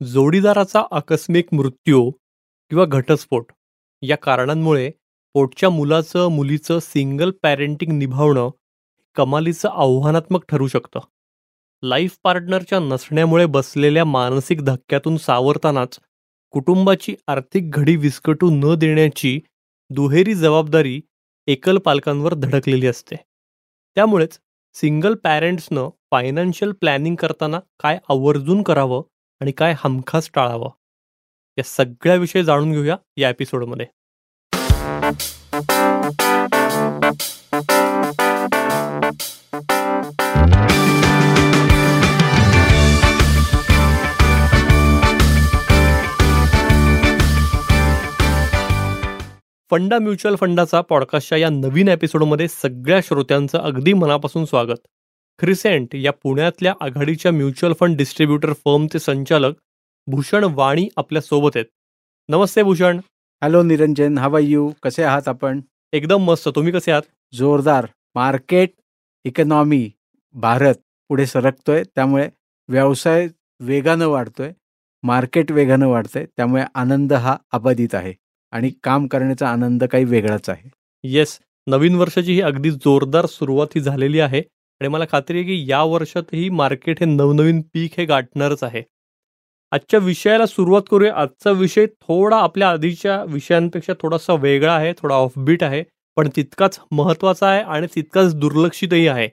जोडीदाराचा आकस्मिक मृत्यू किंवा घटस्फोट या कारणांमुळे पोटच्या मुलाचं मुलीचं सिंगल पॅरेंटिंग निभावणं कमालीचं आव्हानात्मक ठरू शकतं. लाईफ पार्टनरच्या नसण्यामुळे बसलेल्या मानसिक धक्क्यातून सावरतानाच कुटुंबाची आर्थिक घडी विस्कटू न देण्याची दुहेरी जबाबदारी एकल पालकांवर धडकलेली असते. त्यामुळेच सिंगल पॅरेंट्सनं फायनान्शियल प्लॅनिंग करताना काय आवर्जून करावं आणि काय हमखास टाळावं? या सगळ्याविषयी जाणून घेऊया या एपिसोडमध्ये. फंडा म्युच्युअल फंडाचा पॉडकास्टच्या या नवीन एपिसोडमध्ये सगळ्या श्रोत्यांचं अगदी मनापासून स्वागत. क्रिसेंट या पुण्यातल्या आघाडीच्या म्युच्युअल फंड डिस्ट्रीब्युटर फर्मचे संचालक भूषण वाणी आपल्यासोबत आहेत. नमस्ते Bhushan. Hello Niranjan. How you कसे आहात आपण? एकदम मस्त. तुम्ही कसे आहात? जोरदार. मार्केट इकॉनॉमी भारत पुढे सरकतोय. त्यामुळे व्यवसाय वेगानं वाढतोय. मार्केट वेगानं वाढतंय. त्यामुळे आनंद हा अबाधित आहे. आणि काम करण्याचा आनंद काही वेगळाच आहे. येस नवीन वर्षाची ही अगदी जोरदार सुरुवात ही झालेली आहे. आणि मला खात्री आहे की या वर्षातही मार्केट हे नवनवीन पीक हे गाठणारच आहे. आजच्या विषयाला सुरुवात करूया. आजचा विषय थोडा आपल्या आधीच्या विषयांपेक्षा थोडासा वेगळा आहे थोडा ऑफबीट आहे पण तितकाच महत्त्वाचा आहे आणि तितकाच दुर्लक्षितही आहे.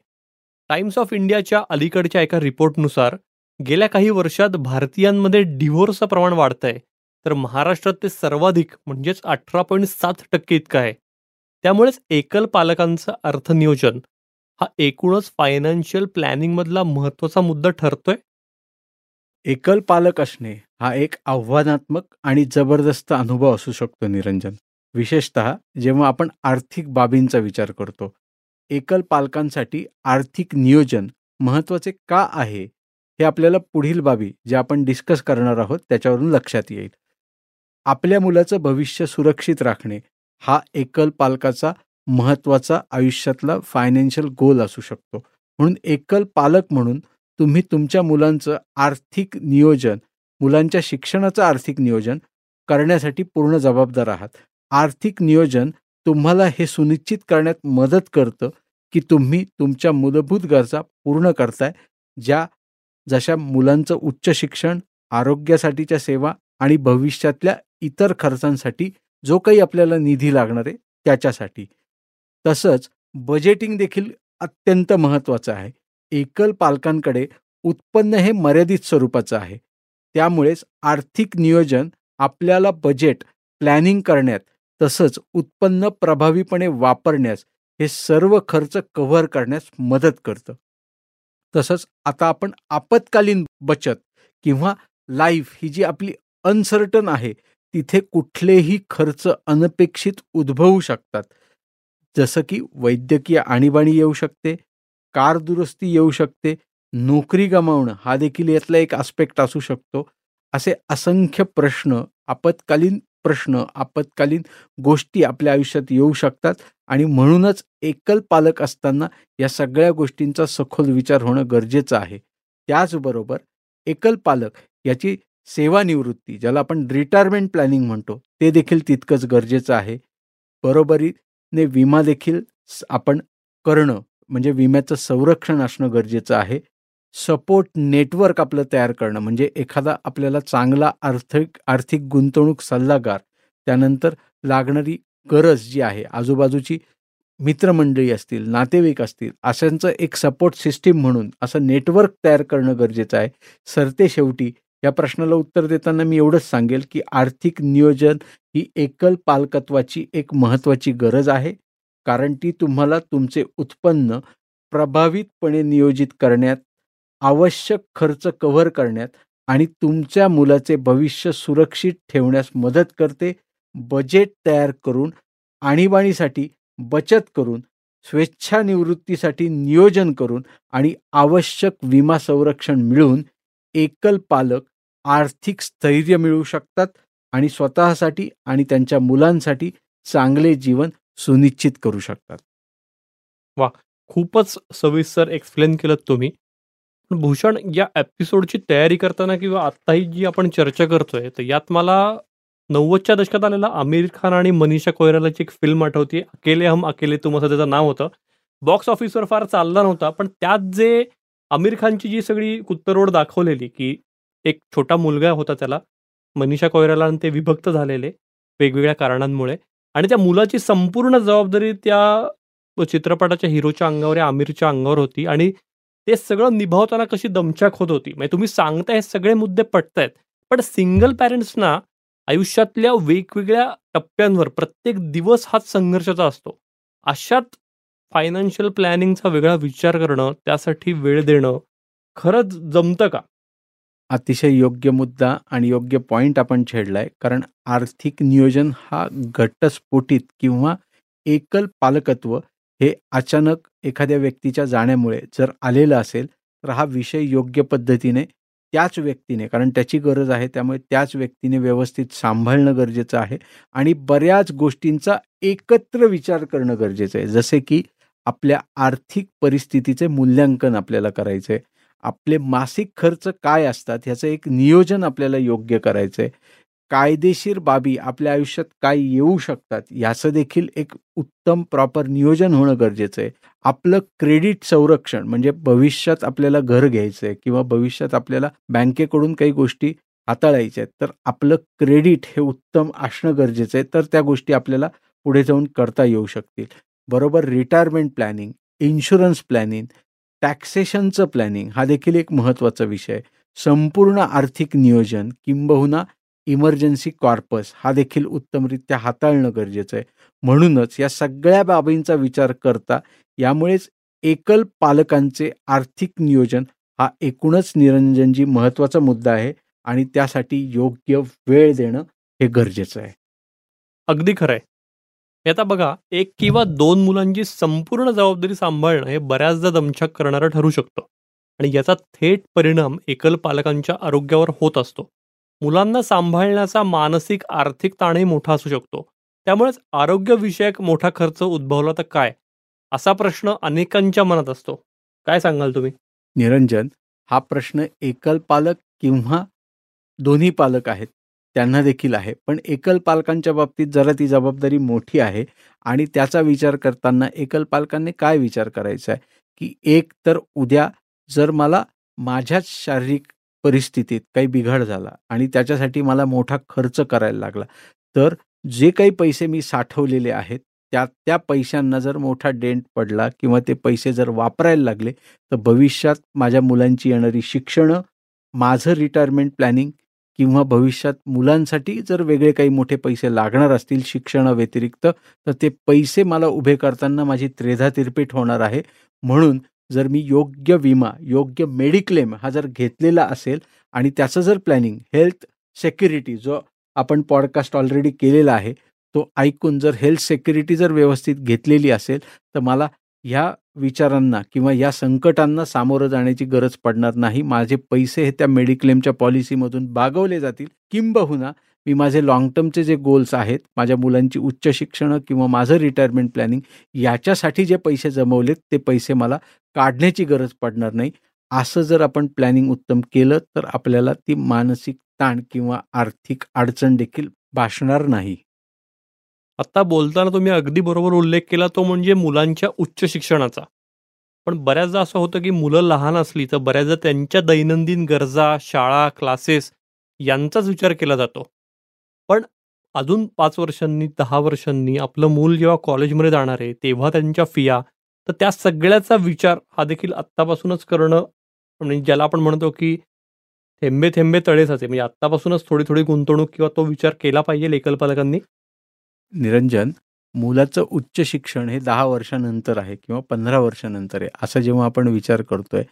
टाइम्स ऑफ इंडियाच्या अलीकडच्या एका रिपोर्टनुसार गेल्या काही वर्षात भारतीयांमध्ये डिव्होर्सचं प्रमाण वाढतं आहे तर महाराष्ट्रात ते सर्वाधिक म्हणजेच अठरा पॉईंट सात टक्के इतकं आहे. त्यामुळेच एकल पालकांचं अर्थनियोजन हा एकूणच फायनान्शियल प्लॅनिंगमधला महत्त्वाचा मुद्दा ठरतोय? एकल पालक असणे हा एक आव्हानात्मक आणि जबरदस्त अनुभव असू शकतो निरंजन. विशेषतः जेव्हा आपण आर्थिक बाबींचा विचार करतो. एकल पालकांसाठी आर्थिक नियोजन महत्त्वाचे का आहे? हे आपल्याला पुढील बाबी जे आपण डिस्कस करणार आहोत त्याच्यावरून लक्षात येईल. आपल्या मुलाचं भविष्य सुरक्षित राखणे हा एकल पालकाचा महत्त्वाचा आयुष्यातला फायनान्शियल गोल असू शकतो. म्हणून एकल पालक म्हणून तुम्ही तुमच्या मुलांचं आर्थिक नियोजन मुलांच्या शिक्षणाचं आर्थिक नियोजन करण्यासाठी पूर्ण जबाबदार आहात. आर्थिक नियोजन तुम्हाला हे सुनिश्चित करण्यात मदत करतं की तुम्ही तुमच्या मूलभूत गरजा पूर्ण करताय ज्या जशा मुलांचं उच्च शिक्षण आरोग्यासाठीच्या सेवा आणि भविष्यातल्या इतर खर्चांसाठी जो काही आपल्याला निधी लागणार आहे त्याच्यासाठी. तसंच बजेटिंग देखील अत्यंत महत्त्वाचं आहे. एकल पालकांकडे उत्पन्न हे मर्यादित स्वरूपाचं आहे. त्यामुळेच आर्थिक नियोजन आपल्याला बजेट प्लॅनिंग करण्यात तसंच उत्पन्न प्रभावीपणे वापरण्यास हे सर्व खर्च कव्हर करण्यास मदत करतं. तसंच आता आपण आपत्कालीन बचत किंवा लाईफ ही जी आपली अनसर्टन आहे तिथे कुठलेही खर्च अनपेक्षित उद्भवू शकतात. जसं की वैद्यकीय आणीबाणी येऊ शकते कार दुरुस्ती येऊ शकते नोकरी गमावणं हा देखील यातला एक आस्पेक्ट असू शकतो. असे असंख्य प्रश्न आपत्कालीन प्रश्न आपत्कालीन गोष्टी आपल्या आयुष्यात येऊ शकतात आणि म्हणूनच एकल पालक असताना या सगळ्या गोष्टींचा सखोल विचार होणं गरजेचं आहे. त्याचबरोबर एकल पालक याची सेवानिवृत्ती ज्याला आपण रिटायरमेंट प्लॅनिंग म्हणतो ते देखील तितकंच गरजेचं आहे. ने विमा देखील आपण करणं म्हणजे विम्याचं संरक्षण असणं गरजेचं आहे. सपोर्ट नेटवर्क आपलं तयार करणं म्हणजे एखादा आपल्याला चांगला आर्थिक आर्थिक गुंतवणूक सल्लागार त्यानंतर लागणारी गरज जी आहे आजूबाजूची मित्रमंडळी असतील नातेवाईक असतील अशांचं एक सपोर्ट सिस्टीम म्हणून असं नेटवर्क तयार करणं गरजेचं आहे. सरते शेवटी या प्रश्नाला उत्तर देताना मी एवढंच सांगेल की आर्थिक नियोजन ही एकल पालकत्वाची एक महत्त्वाची गरज आहे. कारण ती तुम्हाला तुमचे उत्पन्न प्रभावितपणे नियोजित करण्यात आवश्यक खर्च कव्हर करण्यात आणि तुमच्या मुलाचे भविष्य सुरक्षित ठेवण्यास मदत करते. बजेट तयार करून आणीबाणीसाठी बचत करून स्वेच्छानिवृत्तीसाठी नियोजन करून आणि आवश्यक विमा संरक्षण मिळवून एकल पालक आर्थिक स्थैर्य मिळवू शकतात आणि स्वतःसाठी आणि त्यांच्या मुलांसाठी चांगले जीवन सुनिश्चित करू शकतात. वा खूपच सविस्तर एक्सप्लेन केलं तुम्ही. भूषण या एपिसोडची तयारी करताना किंवा आत्ताही जी आपण चर्चा करतोय तर यात मला नव्वदच्या दशकात आलेला आमिर खान आणि मनीषा कोयरालाची एक फिल्म आठवते अकेले हम अकेले तुम असं त्याचं नाव होतं. बॉक्स ऑफिसवर फार चालला नव्हता पण त्यात जे आमिर खानची जी सगळी कुत्तरोड दाखवलेली की एक छोटा मुलगा होता त्याला. मनीषा कोयराला आणि ते विभक्त झालेले वेगवेगळ्या कारणांमुळे. आणि त्या मुलाची संपूर्ण जबाबदारी त्या चित्रपटाच्या हिरोच्या अंगावर या आमिरच्या अंगावर होती. आणि ते सगळं निभावताना कशी दमछाक होत होती. म्हणजे तुम्ही सांगताय हे सगळे मुद्दे पटतायत. पण सिंगल पॅरेंट्सना आयुष्यातल्या वेगवेगळ्या टप्प्यांवर प्रत्येक दिवस हा संघर्षाचा असतो. अशात फायनान्शियल प्लॅनिंगचा वेगळा विचार करणं त्यासाठी वेळ देणं खरंच जमतं का? अतिशय योग्य मुद्दा आणि योग्य पॉईंट आपण छेडलाय. कारण आर्थिक नियोजन हा घटस्फोटित किंवा एकल पालकत्व हे अचानक एखाद्या व्यक्तीच्या जाण्यामुळे जर आलेलं असेल तर हा विषय योग्य पद्धतीने त्याच व्यक्तीने कारण त्याची गरज आहे त्यामुळे त्याच व्यक्तीने व्यवस्थित सांभाळणं गरजेचं आहे आणि बऱ्याच गोष्टींचा एकत्र विचार करणं गरजेचं आहे. जसे की आपल्या आर्थिक परिस्थितीचे मूल्यांकन आपल्याला करायचं आहे आपले मासिक खर्च काय असतात ह्याचं एक नियोजन आपल्याला योग्य करायचं आहे कायदेशीर बाबी आपल्या आयुष्यात काय येऊ शकतात याचं देखील एक उत्तम प्रॉपर नियोजन होणं गरजेचं आहे. आपलं क्रेडिट संरक्षण म्हणजे भविष्यात आपल्याला घर घ्यायचं आहे किंवा भविष्यात आपल्याला बँकेकडून काही गोष्टी हाताळायच्या आहेत तर आपलं क्रेडिट हे उत्तम असणं गरजेचं आहे तर त्या गोष्टी आपल्याला पुढे जाऊन करता येऊ शकतील. बरोबर रिटायरमेंट प्लॅनिंग इन्शुरन्स प्लॅनिंग टॅक्सेशनचं प्लॅनिंग हा देखील एक महत्त्वाचा विषय. संपूर्ण आर्थिक नियोजन किंबहुना इमर्जन्सी कॉर्पस हा देखील उत्तमरित्या हाताळणं गरजेचं आहे. म्हणूनच या सगळ्या बाबींचा विचार करता यामुळेच एकल पालकांचे आर्थिक नियोजन हा एकूणच निरंजनजी महत्त्वाचा मुद्दा आहे आणि त्यासाठी योग्य वेळ देणं हे गरजेचं आहे. अगदी खरं आहे. आता बघा एक किंवा दोन मुलांची संपूर्ण जबाबदारी सांभाळणं हे बऱ्याचदा दमछाक करणारं ठरू शकतं. आणि याचा थेट परिणाम एकल पालकांच्या आरोग्यावर होत असतो. मुलांना सांभाळण्याचा मानसिक आर्थिक ताणही मोठा असू शकतो. त्यामुळेच आरोग्यविषयक मोठा खर्च उद्भवला तर काय? असा प्रश्न अनेकांच्या मनात असतो. काय सांगाल तुम्ही? निरंजन हा प्रश्न एकल पालक किंवा दोन्ही पालक आहेत. त्यांना देखील आहे. पण एकल पालकांच्या बाबतीत जरा ती जबाबदारी मोठी आहे आणि त्याचा विचार करताना एकल पालकांनी काय विचार करायचा आहे? की एक तर उद्या जर मला माझ्याच शारीरिक परिस्थितीत काही बिघाड झाला आणि त्याच्यासाठी मला मोठा खर्च करायला लागला तर जे काही पैसे मी साठवलेले आहेत त्या त्या पैशांना जर मोठा डेंट पडला किंवा ते पैसे जर वापरायला लागले तर भविष्यात माझ्या मुलांची येणारी शिक्षणं माझं रिटायरमेंट प्लॅनिंग किंवा भविष्यात मुलांसाठी जर वेगळे काही मोठे पैसे लागणार असतील शिक्षणाव्यतिरिक्त तर ते पैसे मला उभे करताना माझी त्रेधा तिरपीट होणार आहे. म्हणून जर मी योग्य विमा योग्य मेडिक्लेम हा जर घेतलेला असेल आणि त्याचं जर प्लॅनिंग हेल्थ सेक्युरिटी जो आपण पॉडकास्ट ऑलरेडी केलेला आहे तो ऐकून जर हेल्थ सेक्युरिटी जर व्यवस्थित घेतलेली असेल तर मला ह्या विचारांना किंवा या संकटांना सामोरं जाण्याची गरज पडणार नाही. माझे पैसे हे त्या मेडिक्लेमच्या पॉलिसीमधून बागवले जातील. किंबहुना मी माझे लाँग टर्मचे जे गोल्स आहेत माझ्या मुलांची उच्च शिक्षणं किंवा माझं रिटायरमेंट प्लॅनिंग याच्यासाठी जे पैसे जमवलेत ते पैसे मला काढण्याची गरज पडणार नाही. असं जर आपण प्लॅनिंग उत्तम केलं तर आपल्याला ती मानसिक ताण किंवा आर्थिक अडचण देखील भासणार नाही. आत्ता बोलताना तुम्ही अगदी बरोबर उल्लेख केला तो म्हणजे मुलांच्या उच्च शिक्षणाचा. पण बऱ्याचदा असं होतं की मुलं लहान असली तर बऱ्याचदा त्यांच्या दैनंदिन गरजा शाळा क्लासेस यांचाच विचार केला जातो. पण अजून पाच वर्षांनी दहा वर्षांनी आपलं मूल जेव्हा कॉलेजमध्ये जाणार आहे तेव्हा त्यांच्या फिया तर त्या सगळ्याचा विचार हा देखील आत्तापासूनच करणं म्हणजे ज्याला आपण म्हणतो की थेंबे थेंबे तळे म्हणजे आत्तापासूनच थोडी थोडी गुंतवणूक किंवा तो विचार केला पाहिजे लेखल पालकांनी निरंजन मुलाचं उच्च शिक्षण हे दहा वर्षानंतर आहे किंवा पंधरा वर्षानंतर आहे असं जेव्हा आपण विचार करतोय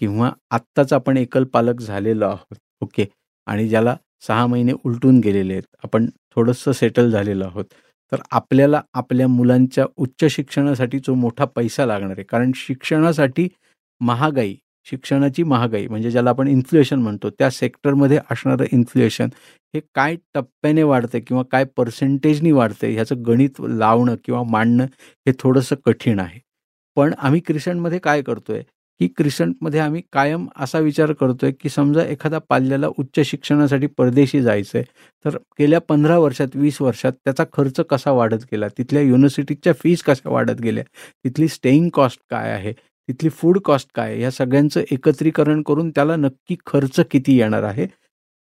किंवा आत्ताच आपण एकल पालक झालेलो आहोत ओके आणि ज्याला सहा महिने उलटून गेलेले आहेत आपण थोडंसं सेटल झालेलो आहोत तर आपल्याला आपल्या मुलांच्या उच्च शिक्षणासाठी जो मोठा पैसा लागणार आहे कारण शिक्षणासाठी महागाई शिक्षणाची महागाई म्हणजे ज्याला आपण इन्फ्लेशन म्हणतो त्या सेक्टरमध्ये असणारं इन्फ्लेशन हे काय टप्प्याने वाढतं किंवा काय पर्सेंटेजनी वाढतं ह्याचं गणित लावणं किंवा मांडणं हे थोडंसं कठीण आहे. पण आम्ही क्रिसंटमध्ये काय करतोय? की क्रिसंटमध्ये आम्ही कायम असा विचार करतोय की समजा एखादा पाल्याला उच्च शिक्षणासाठी परदेशी जायचं आहे तर गेल्या पंधरा वर्षात वीस वर्षात त्याचा खर्च कसा वाढत गेला? तिथल्या युनिव्हर्सिटीच्या फीज कशा वाढत गेल्या? तिथली स्टेईंग कॉस्ट काय आहे? तिथली फूड कॉस्ट काय? या सगळ्यांचं एकत्रीकरण करून त्याला नक्की खर्च किती येणार आहे?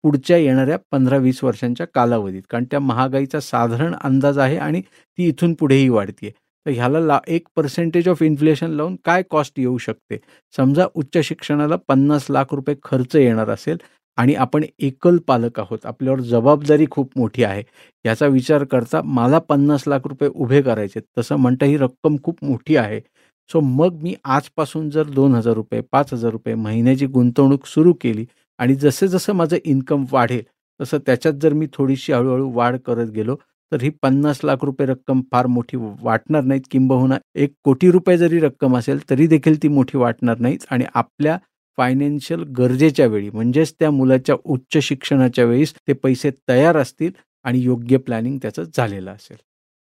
पुढच्या येणाऱ्या पंधरा वीस वर्षांच्या कालावधीत. कारण त्या महागाईचा साधारण अंदाज आहे आणि ती इथून पुढेही वाढतीये. तर ह्याला ला एक पर्सेंटेज ऑफ इन्फ्लेशन लावून काय कॉस्ट येऊ शकते? समजा उच्च शिक्षणाला पन्नास लाख रुपये खर्च येणार असेल आणि आपण एकल पालक आहोत आपल्यावर जबाबदारी खूप मोठी आहे. याचा विचार करता मला पन्नास लाख रुपये उभे करायचे तसं म्हणता ही रक्कम खूप मोठी आहे. सो मग मी आजपासून जर दोन हजार रुपये पाच हजार रुपये महिन्याची गुंतवणूक सुरू केली आणि जसे जसं माझं इन्कम वाढेल तसं त्याच्यात जर मी थोडीशी हळूहळू वाढ करत गेलो तर ही पन्नास लाख रुपये रक्कम फार मोठी वाटणार नाहीत. किंबहुना एक कोटी रुपये जरी रक्कम असेल तरी देखील ती मोठी वाटणार नाहीत. आणि आपल्या फायनान्शियल गरजेच्या वेळी म्हणजेच त्या मुलाच्या उच्च शिक्षणाच्या वेळीस ते पैसे तयार असतील आणि योग्य प्लॅनिंग त्याचं झालेलं असेल.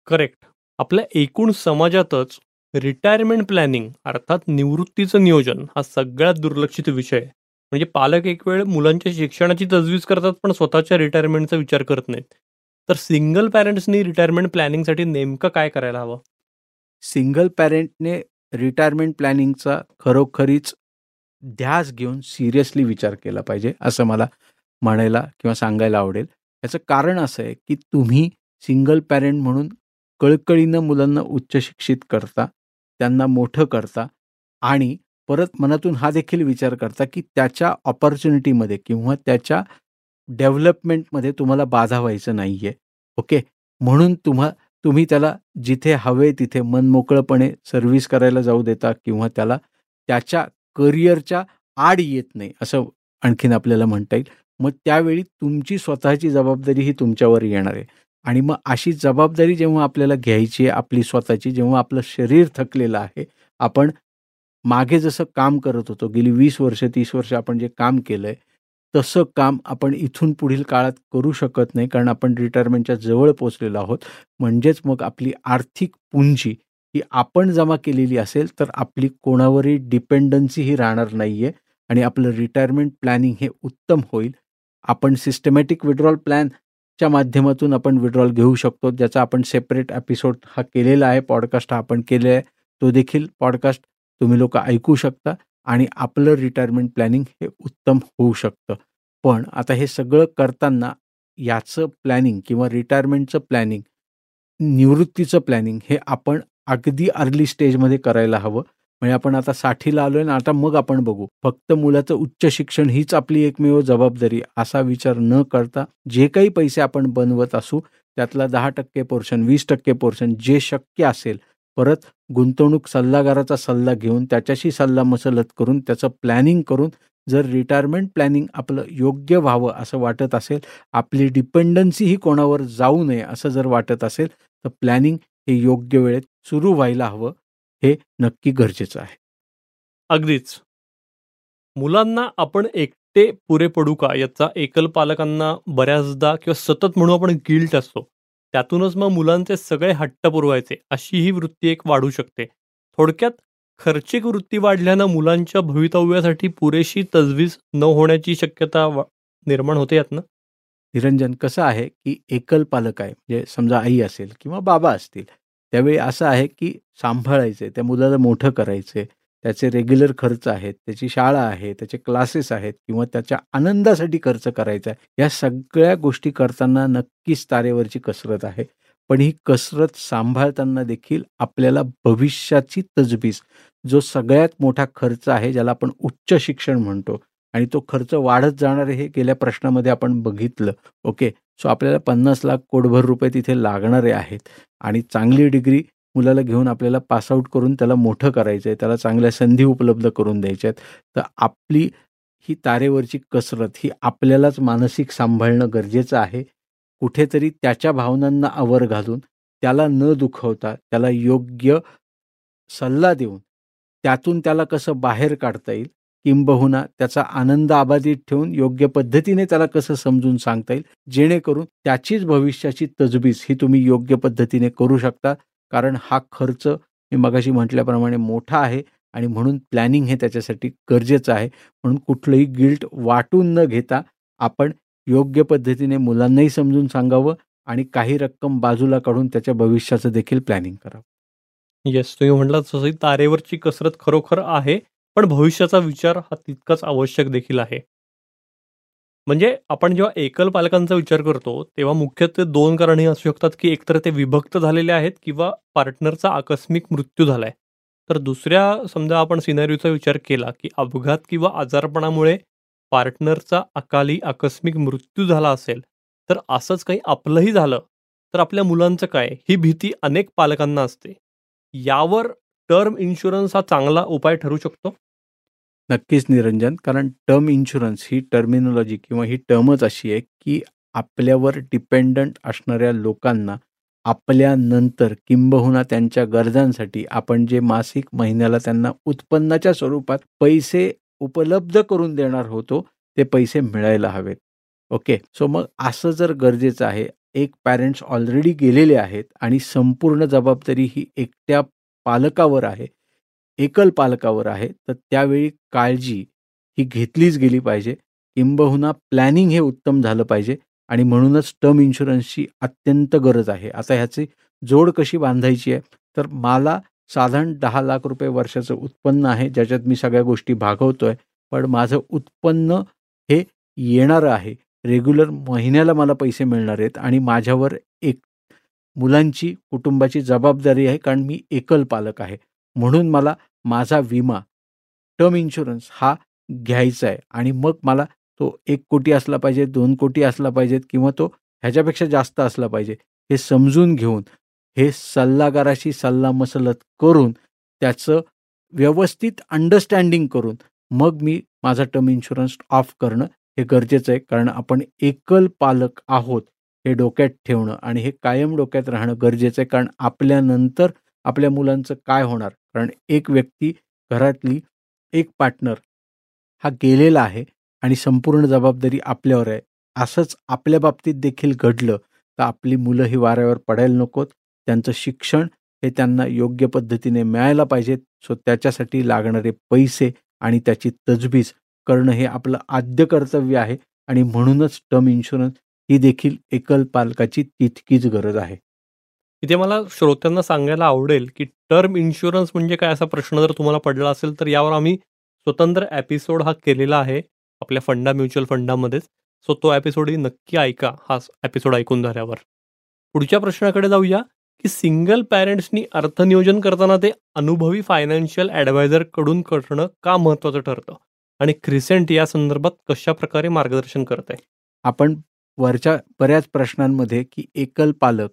करेक्ट. आपल्या एकूण समाजातच रिटायरमेंट प्लॅनिंग अर्थात निवृत्तीचं नियोजन हा सगळ्यात दुर्लक्षित विषय. आहे म्हणजे पालक एक वेळ मुलांच्या शिक्षणाची तजवीज करतात पण स्वतःच्या रिटायरमेंटचा विचार करत नाहीत. तर सिंगल पॅरेंट्सनी रिटायरमेंट प्लॅनिंगसाठी नेमकं काय करायला हवं? सिंगल पॅरेंटने रिटायरमेंट प्लॅनिंगचा खरोखरीच ध्यास घेऊन सिरियसली विचार केला पाहिजे असं मला म्हणायला किंवा सांगायला आवडेल. याचं कारण असं आहे की तुम्ही सिंगल पॅरेंट म्हणून कळकळीनं मुलांना उच्च शिक्षित करता. त्यांना मोठं करता आणि परत मनातून हा देखील विचार करता की त्याच्या ऑपॉर्च्युनिटीमध्ये किंवा त्याच्या डेव्हलपमेंटमध्ये तुम्हाला बाधा व्हायचं नाही आहे ओके म्हणून तुम्हा तुम्ही त्याला जिथे हवे तिथे मनमोकळपणे सर्व्हिस करायला जाऊ देता किंवा त्याला त्याच्या करिअरच्या आड येत नाही असं आणखीन आपल्याला म्हणता येईल. मग त्यावेळी तुमची स्वतःची जबाबदारी ही तुमच्यावर येणार आहे. आणि मग अशी जबाबदारी जेव्हा आपल्याला घ्यायची आहे आपली स्वतःची जेव्हा आपलं शरीर थकलेलं आहे आपण मागे जसं काम करत होतो गेली वीस वर्ष तीस वर्ष आपण जे काम केलं आहे तसं काम आपण इथून पुढील काळात करू शकत नाही कारण आपण रिटायरमेंटच्या जवळ पोचलेलो आहोत. म्हणजेच मग आपली आर्थिक पुंजी ही आपण जमा केलेली असेल तर आपली कोणावरही डिपेंडन्सी ही राहणार नाही आहे आणि आपलं रिटायरमेंट प्लॅनिंग हे उत्तम होईल. आपण सिस्टमॅटिक विड्रॉल च्या माध्यमातून आपण विड्रॉल घेऊ शकतो. ज्याचा आपण सेपरेट एपिसोड हा केलेला आहे. पॉडकास्ट हा आपण केलेला आहे. तो देखील पॉडकास्ट तुम्ही लोक ऐकू शकता आणि आपलं रिटायरमेंट प्लॅनिंग हे उत्तम होऊ शकतं. पण आता हे सगळं करताना याचं प्लॅनिंग किंवा रिटायरमेंटचं प्लॅनिंग निवृत्तीचं प्लॅनिंग हे आपण अगदी अर्ली स्टेजमध्ये करायला हवं. म्हणजे आपण आता साठीला आलोय ना आता मग आपण बघू. फक्त मुलाचं उच्च शिक्षण हीच आपली एकमेव जबाबदारी असा विचार न करता जे काही पैसे आपण बनवत असू त्यातला दहा टक्के पोर्शन वीस टक्के पोर्शन जे शक्य असेल परत गुंतवणूक सल्लागाराचा सल्ला घेऊन त्याच्याशी सल्ला मसलत करून त्याचं प्लॅनिंग करून जर रिटायरमेंट प्लॅनिंग आपलं योग्य व्हावं असं वाटत असेल आपली डिपेंडन्सी ही कोणावर जाऊ नये असं जर वाटत असेल तर प्लॅनिंग हे योग्य वेळेत सुरू व्हायला हवं. हे नक्की गरजेचं आहे. अगदीच. मुलांना आपण एकटे पुरे पडू का? याचा एकल पालकांना बऱ्याचदा किंवा सतत म्हणून आपण गिल्ट असतो. त्यातूनच मग मुलांचे सगळे हट्ट पुरवायचे. अशी ही वृत्ती एक वाढू शकते. थोडक्यात खर्चिक वृत्ती वाढल्यानं मुलांच्या भवितव्यासाठी पुरेशी तजवीज न होण्याची शक्यता निर्माण होते यातनं? निरंजन कसं आहे की एकल पालक आहे? म्हणजे समजा आई असेल किंवा बाबा असतील. त्यावेळी असं आहे की सांभाळायचे त्या मुलाला मोठं करायचे त्याचे रेग्युलर खर्च आहेत त्याची शाळा आहे त्याचे क्लासेस आहेत किंवा त्याच्या आनंदासाठी खर्च करायचा आहे या सगळ्या गोष्टी करताना नक्कीच तारेवरची कसरत आहे. पण ही कसरत सांभाळताना देखील आपल्याला भविष्याची तजबीज जो सगळ्यात मोठा खर्च आहे ज्याला आपण उच्च शिक्षण म्हणतो आणि तो खर्च वाढत जाणार हे गेल्या प्रश्नामध्ये आपण बघितलं. ओके? सो आपल्याला पन्नास लाख कोटभर रुपये तिथे लागणारे आहेत आणि चांगली डिग्री मुलाला घेऊन आपल्याला पासआउट करून त्याला मोठं करायचं आहे त्याला चांगल्या संधी उपलब्ध करून द्यायच्या आहेत. तर आपली ही तारेवरची कसरत ही आपल्यालाच मानसिक सांभाळणं गरजेचं आहे. कुठेतरी त्याच्या भावनांना आवर घालून त्याला न दुखवता त्याला योग्य सल्ला देऊन त्यातून त्याला कसं बाहेर काढता येईल किंबहुना त्याचा आनंद आबाधित ठेवून योग्य पद्धतीने त्याला कसं समजून सांगता येईल जेणेकरून त्याचीच भविष्याची तजबीज ही तुम्ही योग्य पद्धतीने करू शकता. कारण हा खर्च मी मगाशी म्हटल्याप्रमाणे मोठा आहे आणि म्हणून प्लॅनिंग हे त्याच्यासाठी गरजेचं आहे. म्हणून कुठलंही गिल्ट वाटून न घेता आपण योग्य पद्धतीने मुलांनाही समजून सांगावं आणि काही रक्कम बाजूला काढून त्याच्या भविष्याचं देखील प्लॅनिंग करावं. येस तुम्ही म्हटलं तसं तारेवरची कसरत खरोखर आहे. पण भविष्याचा विचार हा तितकाच आवश्यक देखील आहे. म्हणजे आपण जेव्हा एकल पालकांचा विचार करतो तेव्हा मुख्यत्वे दोन कारणे असू शकतात की एकतर ते विभक्त झालेले आहेत किंवा पार्टनरचा आकस्मिक मृत्यू झालाय. तर दुसऱ्या समजा आपण सिनारीचा विचार केला की अपघात किंवा आजारपणामुळे पार्टनरचा अकाली आकस्मिक मृत्यू झाला असेल तर असंच काही आपलंही झालं तर आपल्या मुलांचं काय? ही भीती अनेक पालकांना असते. यावर टर्म इन्शुरन्स हा चांगला उपाय ठरू शकतो? नक्कीच निरंजन. कारण टर्म इन्शुरन्स ही टर्मिनॉलॉजी किंवा ही टर्मच अशी आहे की आपल्यावर डिपेंडंट असणाऱ्या लोकांना आपल्यानंतर किंबहुना त्यांच्या गरजांसाठी आपण जे मासिक महिन्याला त्यांना उत्पन्नाच्या स्वरूपात पैसे उपलब्ध करून देणार होतो ते पैसे मिळायला हवेत. ओके? सो मग असं जर गरजेचं आहे एक पॅरेंट्स ऑलरेडी गेलेले आहेत आणि संपूर्ण जबाबदारी ही एकट्या पालकावर आहे एकल पालकावर आहे तर त्यावेळी काळजी ही घेतलीच गेली पाहिजे. किंबहुना प्लॅनिंग हे उत्तम झालं पाहिजे आणि म्हणूनच टर्म इन्शुरन्सची अत्यंत गरज आहे. आता ह्याची जोड कशी बांधायची आहे? तर मला साधारण दहा लाख रुपये वर्षाचं उत्पन्न आहे ज्याच्यात मी सगळ्या गोष्टी भागवतो आहे पण माझं उत्पन्न हे येणारं आहे. रेग्युलर महिन्याला मला पैसे मिळणार आहेत आणि माझ्यावर एक मुलांची कुटुंबाची जबाबदारी आहे कारण मी एकल पालक आहे. म्हणून मला माझा विमा टर्म इन्शुरन्स हा घ्यायचा आहे. आणि मग मला तो एक कोटी असला पाहिजे दोन कोटी असला पाहिजेत किंवा तो ह्याच्यापेक्षा जास्त असला पाहिजे हे समजून घेऊन हे सल्लागाराशी सल्लामसलत करून त्याचं व्यवस्थित अंडरस्टँडिंग करून मग मी माझा टर्म इन्शुरन्स ऑफ करणं हे गरजेचं आहे. कारण आपण एकल पालक आहोत हे डोक्यात ठेवणं आणि हे कायम डोक्यात राहणं गरजेचं आहे. कारण आपल्यानंतर आपल्या मुलांचं काय होणार? कारण एक व्यक्ती घरातली एक पार्टनर हा गेलेला आहे आणि संपूर्ण जबाबदारी आपल्यावर आहे. असंच आपल्या बाबतीत देखील घडलं तर आपली मुलं ही वाऱ्यावर पडायला नकोत. त्यांचं शिक्षण हे त्यांना योग्य पद्धतीने मिळायला पाहिजेत सो त्याच्यासाठी लागणारे पैसे आणि त्याची तजबीज करणं हे आपलं आद्य कर्तव्य आहे. आणि म्हणूनच टर्म इन्शुरन्स ही देखील एकल पालकाची तितकीच गरज आहे. इथे मला श्रोत्यांना सांगायला आवडेल की टर्म इन्शुरन्स म्हणजे काय असा प्रश्न जर तुम्हाला पडला असेल तर यावर आम्ही स्वतंत्र एपिसोड हा केलेला आहे आपल्या फंडा म्युच्युअल फंडामध्येच. सो तो एपिसोडही नक्की ऐका हा एपिसोड ऐकून झाल्यावर. पुढच्या प्रश्नाकडे जाऊया की सिंगल पॅरेंट्सनी अर्थनियोजन करताना ते अनुभवी फायनान्शियल ॲडवायझरकडून करणं का महत्त्वाचं ठरतं? आणि क्रिसेंट या संदर्भात कशा प्रकारे मार्गदर्शन करत आहे आपण वरच्या बऱ्याच प्रश्नांमध्ये की एकल पालक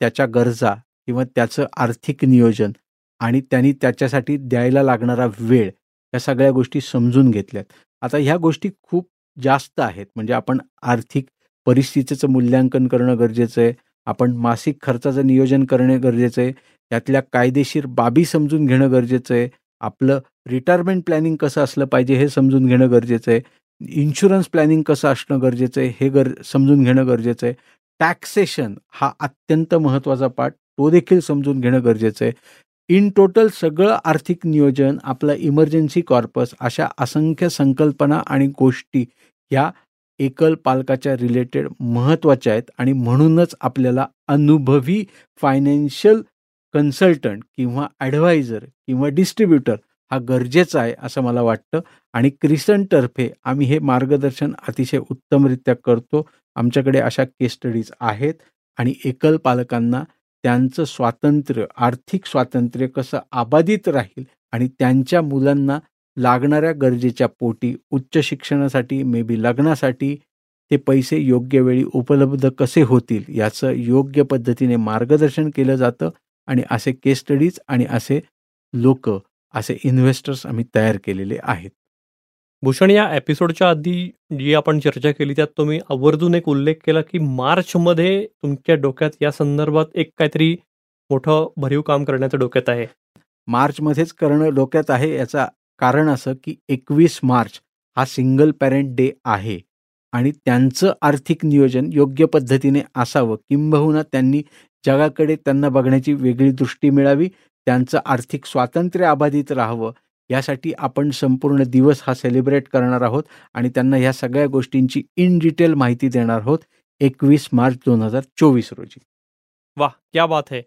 त्याच्या गरजा किंवा त्याचं आर्थिक नियोजन आणि त्यांनी त्याच्यासाठी द्यायला लागणारा वेळ या सगळ्या गोष्टी समजून घेतल्यात. आता ह्या गोष्टी खूप जास्त आहेत. म्हणजे आपण आर्थिक परिस्थितीचं मूल्यांकन करणं गरजेचं आहे. आपण मासिक खर्चाचं नियोजन करणे गरजेचं आहे. त्यातल्या कायदेशीर बाबी समजून घेणं गरजेचं आहे. आपलं रिटायरमेंट प्लॅनिंग कसं असलं पाहिजे हे समजून घेणं गरजेचं आहे. इन्शुरन्स प्लॅनिंग कसं असणं गरजेचं आहे हे गर समजून घेणं गरजेचं आहे. टॅक्सेशन हा अत्यंत महत्त्वाचा पाठ तो देखील समजून घेणं गरजेचं आहे. इन टोटल सगळं आर्थिक नियोजन आपलं इमर्जन्सी कॉर्पस अशा असंख्य संकल्पना आणि गोष्टी ह्या एकल पालकाच्या रिलेटेड महत्त्वाच्या आहेत. आणि म्हणूनच आपल्याला अनुभवी फायनान्शियल कन्सल्टंट किंवा ॲडवायझर किंवा डिस्ट्रीब्युटर हा गरजेचा आहे असं मला वाटतं. आणि क्रिसनतर्फे आम्ही हे मार्गदर्शन अतिशय उत्तमरित्या करतो. आमच्याकडे अशा केस स्टडीज आहेत. आणि एकल पालकांना त्यांचं स्वातंत्र्य आर्थिक स्वातंत्र्य कसं आबादित राहील आणि त्यांच्या मुलांना लागणाऱ्या गरजेच्या पोटी उच्च शिक्षणासाठी मे बी लग्नासाठी ते पैसे योग्य वेळी उपलब्ध कसे होतील याचं योग्य पद्धतीने मार्गदर्शन केलं जातं. आणि असे केस स्टडीज आणि असे लोक असे इन्व्हेस्टर्स आम्ही तयार केलेले आहेत. भूषण या एपिसोडच्या आधी जी आपण चर्चा केली त्यात तुम्ही आवर्जून एक उल्लेख केला की मार्चमध्ये तुमच्या डोक्यात या संदर्भात एक काहीतरी मोठं भरीव काम करण्याचं डोक्यात आहे. मार्चमध्येच करणं डोक्यात आहे याचा कारण असं की एकवीस मार्च हा सिंगल पॅरेंट डे आहे. आणि त्यांचं आर्थिक नियोजन योग्य पद्धतीने असावं. किंबहुना त्यांनी जगाकडे त्यांना बघण्याची वेगळी दृष्टी मिळावी त्यांचं आर्थिक स्वातंत्र्य अबाधित राहावं. यासाठी आपण संपूर्ण दिवस हा सेलिब्रेट करणार आहोत आणि त्यांना ह्या सगळ्या गोष्टींची इन डिटेल माहिती देणार आहोत एकवीस मार्च दोन हजार चोवीस रोजी. वा क्या बात आहे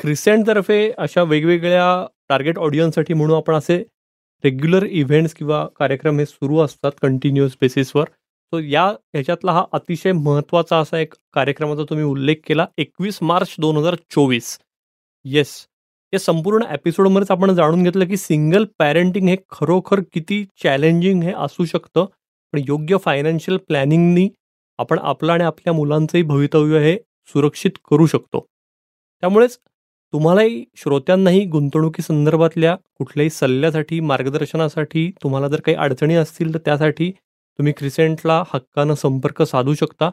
क्रिसेंटतर्फे अशा वेगवेगळ्या टार्गेट ऑडियन्ससाठी म्हणून आपण असे रेग्युलर इव्हेंट्स किंवा कार्यक्रम हे सुरू असतात कंटिन्युअस बेसिसवर सो या ह्याच्यातला हा अतिशय महत्त्वाचा असा एक कार्यक्रमाचा तुम्ही उल्लेख केला. एकवीस मार्च दोन हजार चोवीस. येस या संपूर्ण एपिसोडमध्येच आपण जाणून घेतलं की सिंगल पॅरेंटिंग हे खरोखर किती चॅलेंजिंग हे असू शकतं. पण योग्य फायनान्शियल प्लॅनिंगनी आपण आपलं आणि आपल्या मुलांचंही भवितव्य हे सुरक्षित करू शकतो. त्यामुळेच तुम्हालाही श्रोत्यांनाही गुंतवणुकी संदर्भातल्या कुठल्याही सल्ल्यासाठी मार्गदर्शनासाठी तुम्हाला जर काही अडचणी असतील तर त्यासाठी तुम्ही क्रिसेंटला हक्कानं संपर्क साधू शकता.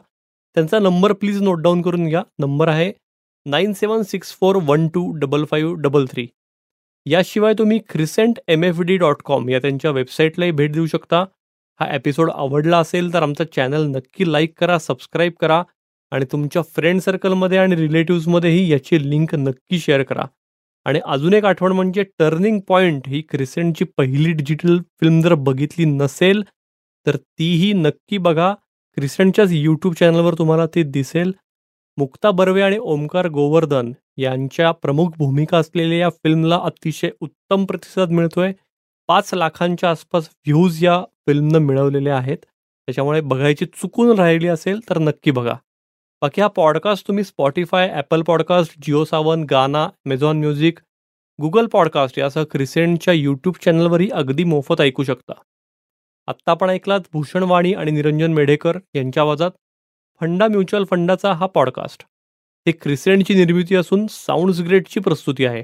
त्यांचा नंबर प्लीज नोट डाऊन करून घ्या. नंबर आहे nine seven six four one two double five double three. याशिवाय तुम्ही crescent M F D dot com या त्यांच्या वेबसाईटलाही भेट देऊ शकता. हा एपिसोड आवडला असेल तर आमचा चॅनल नक्की लाईक करा सबस्क्राईब करा आणि तुमच्या फ्रेंड सर्कलमध्ये आणि रिलेटिव्समध्येही याची लिंक नक्की शेअर करा. आणि अजून एक आठवण म्हणजे टर्निंग पॉईंट ही क्रिसेंटची पहिली डिजिटल फिल्म जर बघितली नसेल तर तीही नक्की बघा. क्रिसेंटच्याच यूट्यूब चॅनलवर तुम्हाला ती दिसेल. मुक्ता बर्वे आणि ओमकार गोवर्धन यांच्या प्रमुख भूमिका असलेल्या या फिल्मला अतिशय उत्तम प्रतिसाद मिळतोय. पाच लाखांच्या आसपास व्ह्यूज या फिल्मनं मिळवलेले आहेत. त्याच्यामुळे बघायची चुकून राहिली असेल तर नक्की बघा. बाकी हा पॉडकास्ट तुम्ही Spotify Apple podcast Jio Saavn Gaana Amazon music Google podcast यासह क्रिसेंटच्या यूट्यूब चॅनलवरही अगदी मोफत ऐकू शकता. आत्ता आपण ऐकलात भूषण वाणी आणि निरंजन मेढेकर यांच्या आवाजात फंडा म्युच्युअल फंडाचा हा पॉडकास्ट. हे क्रिसेंटची निर्मिती असून साऊंड्स ग्रेटची प्रस्तुती आहे.